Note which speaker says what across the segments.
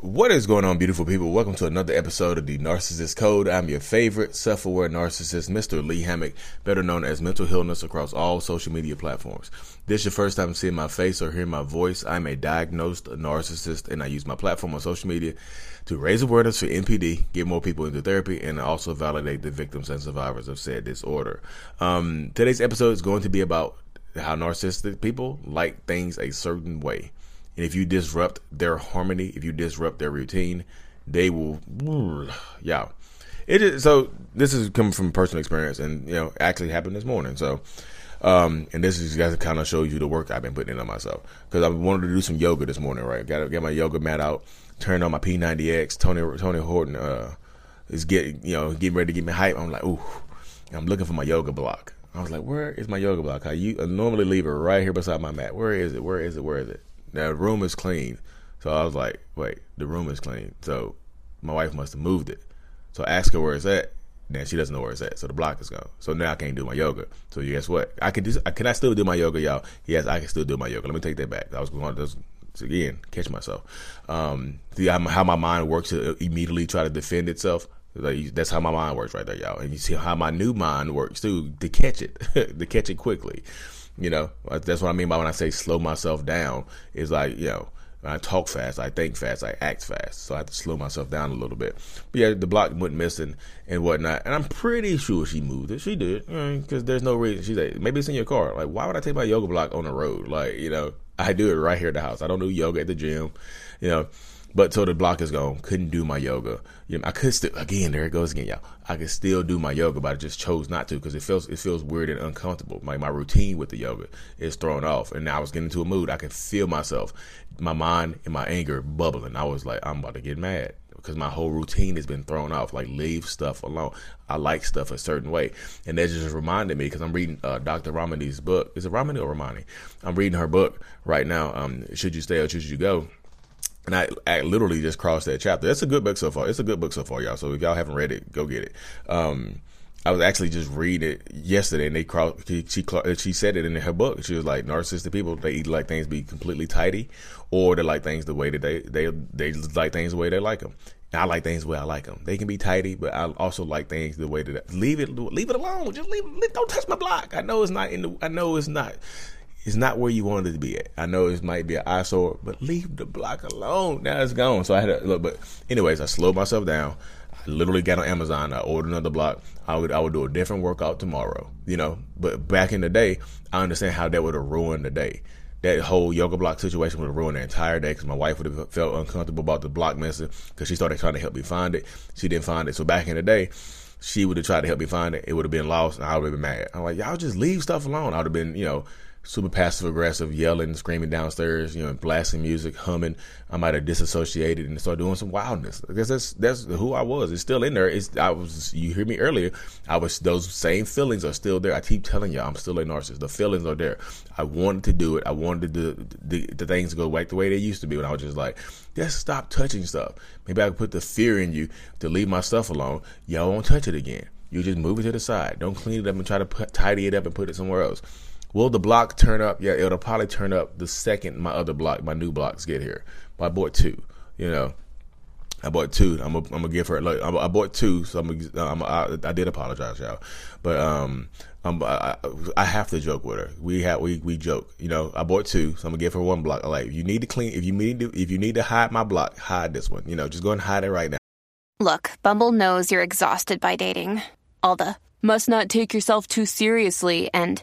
Speaker 1: What is going on, beautiful people? Welcome to another episode of the Narcissist Code. I'm your favorite self aware narcissist, Mr. Lee Hammock, better known as Mental Healness across all social media platforms. This is your first time seeing my face or hearing my voice. I'm a diagnosed narcissist, and I use my platform on social media to raise awareness for NPD, get more people into therapy, and also validate the victims and survivors of said disorder. Um, today's episode is going to be about how narcissistic people like things a certain way. And if you disrupt their harmony, if you disrupt their routine, they will, yeah. It is so. This is coming from personal experience, and you know, actually happened this morning. So, um, and this is to kind of show you the work I've been putting in on myself because I wanted to do some yoga this morning. Right, got get my yoga mat out, turn on my P90X. Tony Tony Horton uh, is getting you know getting ready to get me hype. I'm like, ooh, I'm looking for my yoga block. I was like, where is my yoga block? I, I normally leave it right here beside my mat. Where is it? Where is it? Where is it? Now the room is clean. So I was like, wait, the room is clean. So my wife must have moved it. So I ask her where it's at. Then she doesn't know where it's at. So the block is gone. So now I can't do my yoga. So you guess what? I can do. Can I still do my yoga, y'all? Yes, I can still do my yoga. Let me take that back. I was going to just again catch myself. Um, see how my mind works to immediately try to defend itself. Like that's how my mind works right there, y'all. And you see how my new mind works too to catch it, to catch it quickly. You know, uh, that's what I mean by when I say slow myself down. Is like, you know, I talk fast, I think fast, I act fast. So I have to slow myself down a little bit. But yeah, the block went missing and whatnot. And I'm pretty sure she moved it. She did. Because there's no reason. She's like, maybe it's in your car. Like, why would I take my yoga block on the road? Like, you know, I do it right here at the house. I don't do yoga at the gym. You know, but so the block is gone. Couldn't do my yoga. You know, I could still again. There it goes again, y'all. I could still do my yoga, but I just chose not to because it feels it feels weird and uncomfortable. Like my routine with the yoga is thrown off, and now I was getting into a mood. I could feel myself, my mind and my anger bubbling. I was like, I'm about to get mad because my whole routine has been thrown off. Like leave stuff alone. I like stuff a certain way, and that just reminded me because I'm reading uh, Dr. Ramani's book. Is it Ramani or Ramani? I'm reading her book right now. Um, should you stay or should you go? And I, I, literally just crossed that chapter. It's a good book so far. It's a good book so far, y'all. So if y'all haven't read it, go get it. Um, I was actually just reading it yesterday, and they. She, she she said it in her book. She was like, narcissistic people they either like things be completely tidy, or they like things the way that they they they like things the way they like them. And I like things the way I like them. They can be tidy, but I also like things the way that leave it leave it alone. Just leave, leave don't touch my block. I know it's not in the. I know it's not it's not where you wanted to be at. I know it might be an eyesore, but leave the block alone. Now it's gone. So I had to look, but anyways, I slowed myself down. I literally got on Amazon. I ordered another block. I would I would do a different workout tomorrow. You know, but back in the day, I understand how that would have ruined the day. That whole yoga block situation would have ruined the entire day because my wife would have felt uncomfortable about the block missing because she started trying to help me find it. She didn't find it. So back in the day, she would have tried to help me find it. It would have been lost, and I would have been mad. I'm like, y'all just leave stuff alone. I would have been, you know, super passive aggressive, yelling, screaming downstairs, you know, blasting music, humming. I might have disassociated and start doing some wildness. Because that's that's who I was. It's still in there. It's I was. You hear me earlier. I was. Those same feelings are still there. I keep telling you, I'm still a narcissist. The feelings are there. I wanted to do it. I wanted the the, the things to go back the way they used to be when I was just like, just stop touching stuff. Maybe I could put the fear in you to leave my stuff alone. Y'all won't touch it again. You just move it to the side. Don't clean it up and try to put, tidy it up and put it somewhere else. Will the block turn up? Yeah, it'll probably turn up the second my other block, my new blocks get here. But I bought two. You know, I bought two. I'm gonna I'm give her. Like, I bought two, so I'm. I'm I, I did apologize, y'all. But um, I'm, I, I have to joke with her. We have we we joke. You know, I bought two, so I'm gonna give her one block. Like, if you need to clean. If you need to, if you need to hide my block, hide this one. You know, just go and hide it right now.
Speaker 2: Look, Bumble knows you're exhausted by dating. All the must not take yourself too seriously and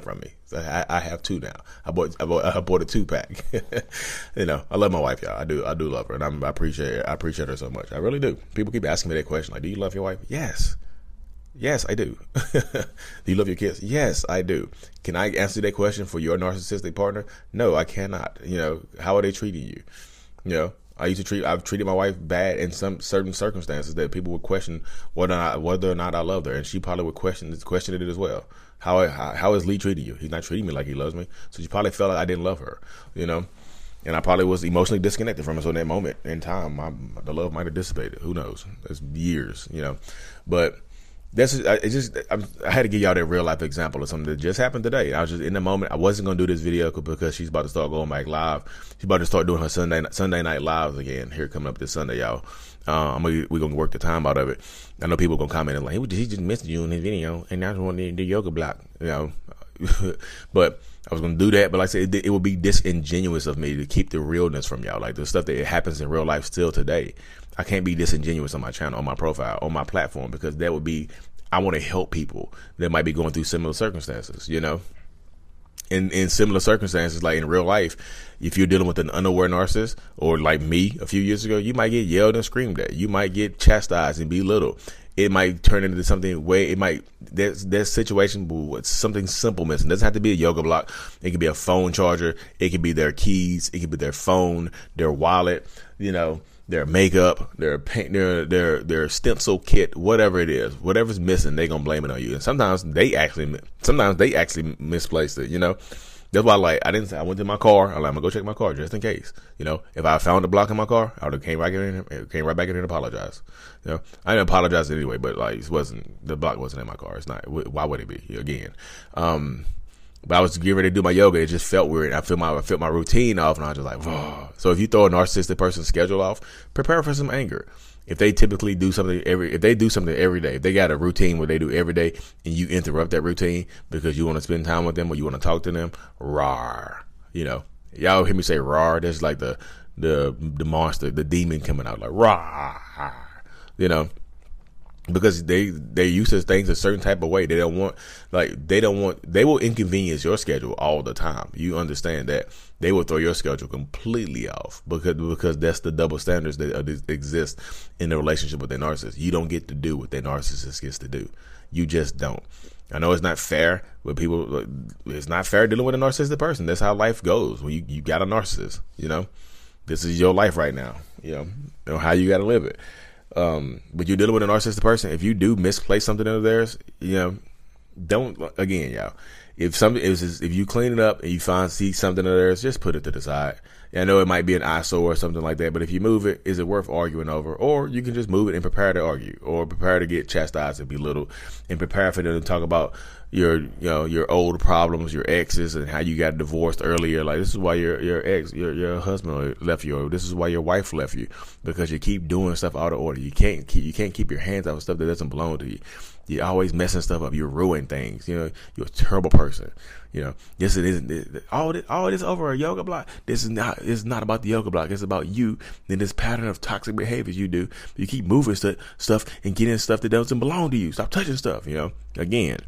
Speaker 1: From me, so I, I, have two now. I bought I bought, I bought a two pack. you know, I love my wife, y'all. I do I do love her, and I'm, I appreciate her. I appreciate her so much. I really do. People keep asking me that question, like, "Do you love your wife?" Yes, yes, I do. do you love your kids? Yes, I do. Can I answer that question for your narcissistic partner? No, I cannot. You know, how are they treating you? You know, I used to treat I've treated my wife bad in some certain circumstances that people would question whether or not whether or not I loved her, and she probably would question question it as well. How how, how is Lee treating you? He's not treating me like he loves me, so she probably felt like I didn't love her, you know. And I probably was emotionally disconnected from her. So in that moment in time, my, the love might have dissipated. Who knows? It's years, you know. But that's it. Just I'm, i had to give y'all that real life example of something that just happened today. I was just in the moment. I wasn't gonna do this video because she's about to start going back live. She's about to start doing her Sunday Sunday night lives again. Here coming up this Sunday, y'all. Uh, I'm gonna, we're gonna work the time out of it. I know people are gonna comment and like, he just missed you in his video, and now want to do yoga block, you know. but I was gonna do that, but like I said, it, it would be disingenuous of me to keep the realness from y'all, like the stuff that happens in real life still today. I can't be disingenuous on my channel, on my profile, on my platform because that would be I want to help people that might be going through similar circumstances, you know? In, in similar circumstances, like in real life, if you're dealing with an unaware narcissist or like me a few years ago, you might get yelled and screamed at. You might get chastised and belittled. It might turn into something way, it might, there's, there's situation with something simple missing. It doesn't have to be a yoga block. It could be a phone charger. It could be their keys. It could be their phone, their wallet, you know, their makeup, their paint, their their their stencil kit, whatever it is, whatever's missing, they gonna blame it on you. And sometimes they actually, sometimes they actually misplaced it. You know, that's why like I didn't. say I went to my car. I'm like, I'm gonna go check my car just in case. You know, if I found a block in my car, I would have came right in, came right back in here and apologized. You know, I didn't apologize anyway, but like it wasn't the block wasn't in my car. It's not. Why would it be again? Um, but I was getting ready to do my yoga. It just felt weird. I felt my I felt my routine off, and I was just like, Whoa. so if you throw a narcissistic person's schedule off, prepare for some anger. If they typically do something every, if they do something every day, if they got a routine where they do every day, and you interrupt that routine because you want to spend time with them or you want to talk to them, rar, you know, y'all hear me say rar. That's like the the the monster, the demon coming out like rar, you know because they they use these things a certain type of way. They don't want like they don't want they will inconvenience your schedule all the time. You understand that they will throw your schedule completely off because because that's the double standards that uh, exist in the relationship with their narcissist. You don't get to do what their narcissist gets to do. You just don't. I know it's not fair, but people it's not fair dealing with a narcissistic person. That's how life goes when you you got a narcissist. You know, this is your life right now. You know, you know how you got to live it. Um, but you're dealing with a narcissistic person. If you do misplace something of theirs, you know, don't again, y'all. If something is if you clean it up and you find see something of theirs, just put it to the side. I know it might be an eyesore or something like that, but if you move it, is it worth arguing over? Or you can just move it and prepare to argue, or prepare to get chastised and belittled, and prepare for them to talk about your you know your old problems, your exes, and how you got divorced earlier. Like this is why your your ex, your your husband left you, or this is why your wife left you because you keep doing stuff out of order. You can't keep you can't keep your hands out of stuff that doesn't belong to you. You're always messing stuff up. You're ruining things. You know you're a terrible person. You know this is all this all this over a yoga block. This is not it's not about the yoga block. It's about you and this pattern of toxic behaviors you do. You keep moving st- stuff and getting stuff that doesn't belong to you. Stop touching stuff. You know again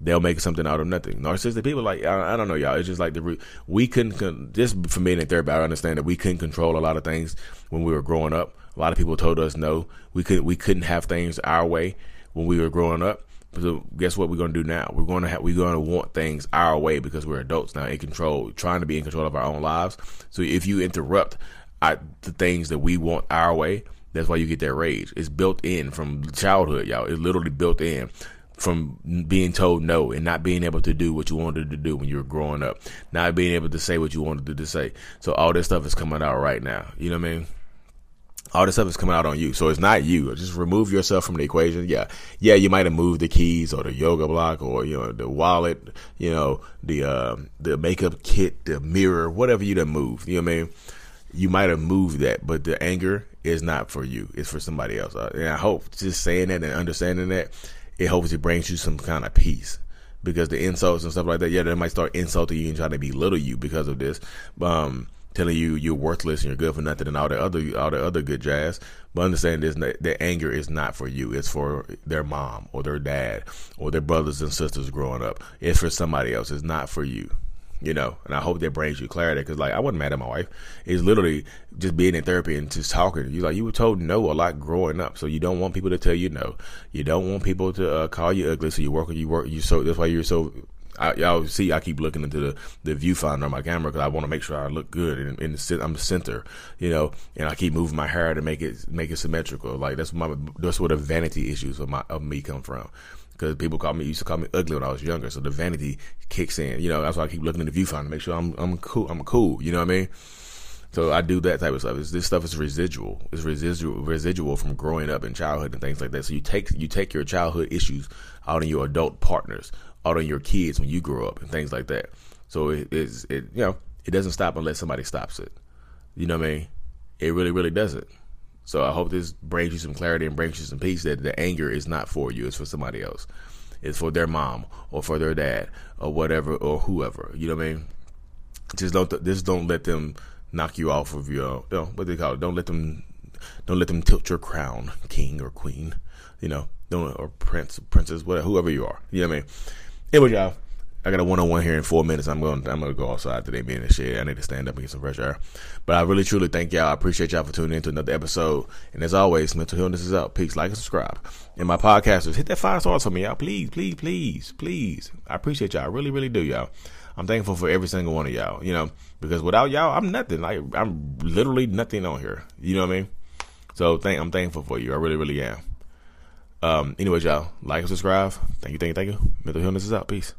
Speaker 1: they'll make something out of nothing. Narcissistic people, like I, I don't know, y'all. It's just like the we couldn't just for me in therapy. I understand that we couldn't control a lot of things when we were growing up. A lot of people told us no, we could we couldn't have things our way when we were growing up. So guess what we're gonna do now? We're gonna have we're gonna want things our way because we're adults now in control, trying to be in control of our own lives. So if you interrupt I, the things that we want our way, that's why you get that rage. It's built in from childhood, y'all. It's literally built in from being told no and not being able to do what you wanted to do when you were growing up, not being able to say what you wanted to say. So all this stuff is coming out right now. You know what I mean? All this stuff is coming out on you. So it's not you. Just remove yourself from the equation. Yeah. Yeah, you might have moved the keys or the yoga block or, you know, the wallet, you know, the, uh, the makeup kit, the mirror, whatever you done moved. You know what I mean? You might have moved that, but the anger is not for you. It's for somebody else. Uh, and I hope just saying that and understanding that it hopes it brings you some kind of peace because the insults and stuff like that, yeah, they might start insulting you and trying to belittle you because of this, um, telling you you're worthless and you're good for nothing and all the other all the other good jazz. But understand this: the anger is not for you; it's for their mom or their dad or their brothers and sisters growing up. It's for somebody else. It's not for you you know, and I hope that brings you clarity because, like, I wasn't mad at my wife. It's literally just being in therapy and just talking. You like you were told no a lot growing up, so you don't want people to tell you no. You don't want people to uh, call you ugly, so you work you work you so that's why you're so I, y'all see, I keep looking into the, the viewfinder on my camera because I want to make sure I look good and the I'm the center, you know. And I keep moving my hair to make it make it symmetrical. Like that's my that's where the vanity issues of my of me come from. Because people call me used to call me ugly when I was younger, so the vanity kicks in. You know, that's why I keep looking in the viewfinder to make sure I'm I'm cool. I'm cool. You know what I mean? So I do that type of stuff. It's, this stuff is residual. It's residual residual from growing up in childhood and things like that. So you take you take your childhood issues out on your adult partners, out on your kids when you grow up and things like that. So it is it you know it doesn't stop unless somebody stops it. You know what I mean? It really really doesn't. So I hope this brings you some clarity and brings you some peace that the anger is not for you; it's for somebody else. It's for their mom or for their dad or whatever or whoever. You know what I mean? Just don't just don't let them knock you off of your, you know, what they call it. Don't let them, don't let them tilt your crown, king or queen, you know, don't, or prince, princess, whatever, whoever you are. You know what I mean? Anyway, y'all, I got a one on one here in four minutes. I'm going. I'm going to go outside today, being in the shed. I need to stand up and get some fresh air. But I really, truly thank y'all. I appreciate y'all for tuning in to another episode. And as always, Mental Healness is out. Peace, like, and subscribe. And my podcasters, hit that five stars for me, y'all. Please, please, please, please. I appreciate y'all. I really, really do, y'all. I'm thankful for every single one of y'all. You know, because without y'all, I'm nothing. Like I'm literally nothing on here. You know what I mean? So thank I'm thankful for you. I really, really am. Um, anyways, y'all, like and subscribe. Thank you, thank you, thank you. Mental Healness is out. Peace.